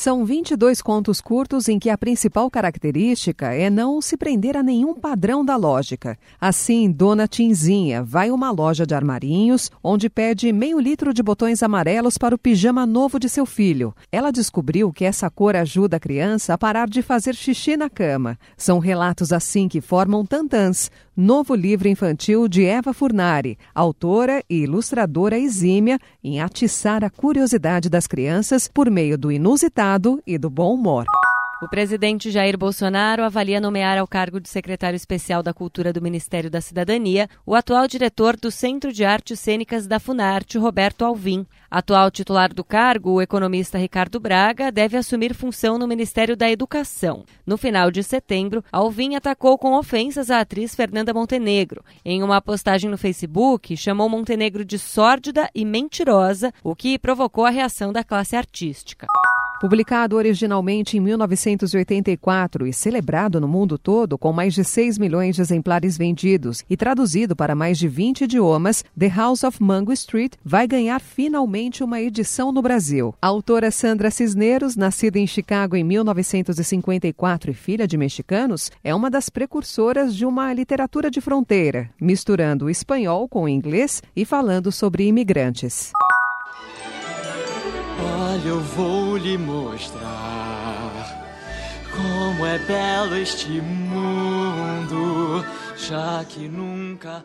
São 22 contos curtos em que a principal característica é não se prender a nenhum padrão da lógica. Assim, Dona Tinzinha vai a uma loja de armarinhos onde pede meio litro de botões amarelos para o pijama novo de seu filho. Ela descobriu que essa cor ajuda a criança a parar de fazer xixi na cama. São relatos assim que formam Tantãs, novo livro infantil de Eva Furnari, autora e ilustradora exímia em atiçar a curiosidade das crianças por meio do inusitado e do bom humor. O presidente Jair Bolsonaro avalia nomear ao cargo de secretário especial da Cultura do Ministério da Cidadania o atual diretor do Centro de Artes Cênicas da Funarte, Roberto Alvim. Atual titular do cargo, o economista Ricardo Braga, deve assumir função no Ministério da Educação. No final de setembro, Alvim atacou com ofensas a atriz Fernanda Montenegro. Em uma postagem no Facebook, chamou Montenegro de sórdida e mentirosa, o que provocou a reação da classe artística. Publicado originalmente em 1984 e celebrado no mundo todo com mais de 6 milhões de exemplares vendidos e traduzido para mais de 20 idiomas, The House of Mango Street vai ganhar finalmente uma edição no Brasil. A autora Sandra Cisneros, nascida em Chicago em 1954 e filha de mexicanos, é uma das precursoras de uma literatura de fronteira, misturando o espanhol com o inglês e falando sobre imigrantes. Eu vou lhe mostrar como é belo este mundo, já que nunca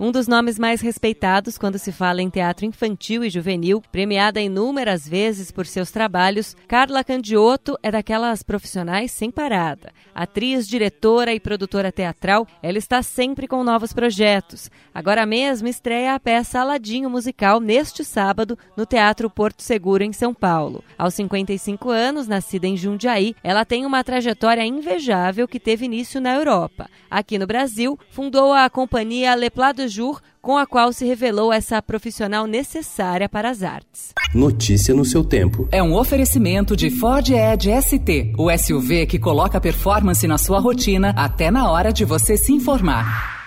um dos nomes mais respeitados quando se fala em teatro infantil e juvenil, premiada inúmeras vezes por seus trabalhos, Carla Candiotto é daquelas profissionais sem parada. Atriz, diretora e produtora teatral, ela está sempre com novos projetos. Agora mesmo estreia a peça Aladinho musical neste sábado no Teatro Porto Seguro em São Paulo. Aos 55 anos, nascida em Jundiaí, ela tem uma trajetória invejável que teve início na Europa. Aqui no Brasil, fundou a companhia Le Plat de Jour, com a qual se revelou essa profissional necessária para as artes. Notícia no seu tempo. É um oferecimento de Ford Edge ST, o SUV que coloca performance na sua rotina até na hora de você se informar.